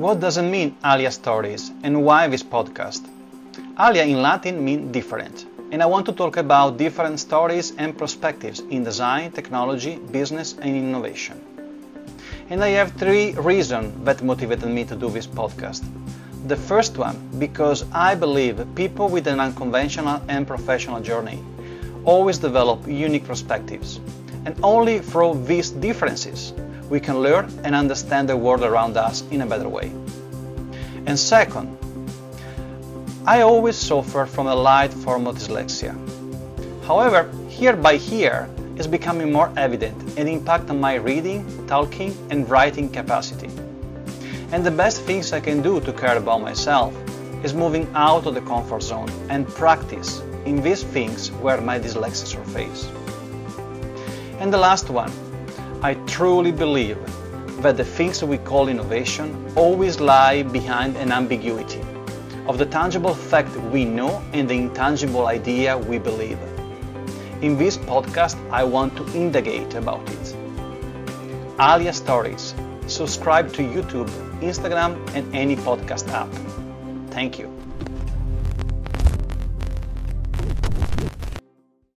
What does it mean Alia Stories and why this podcast? Alia in Latin means different, and I want to talk about different stories and perspectives in design, technology, business, and innovation. And I have three reasons that motivated me to do this podcast. The first one, because I believe people with an unconventional and professional journey always develop unique perspectives, and only through these differences we can learn and understand the world around us in a better way. And second, I always suffer from a light form of dyslexia. However, year by year, becoming more evident and impact on my reading, talking, and writing capacity. And the best things I can do to care about myself is moving out of the comfort zone and practice in these things where my dyslexia surface. And the last one, I truly believe that the things we call innovation always lie behind an ambiguity of the tangible fact we know and the intangible idea we believe. In this podcast, I want to indagate about it. Alia Stories. Subscribe to YouTube, Instagram, and any podcast app. Thank you.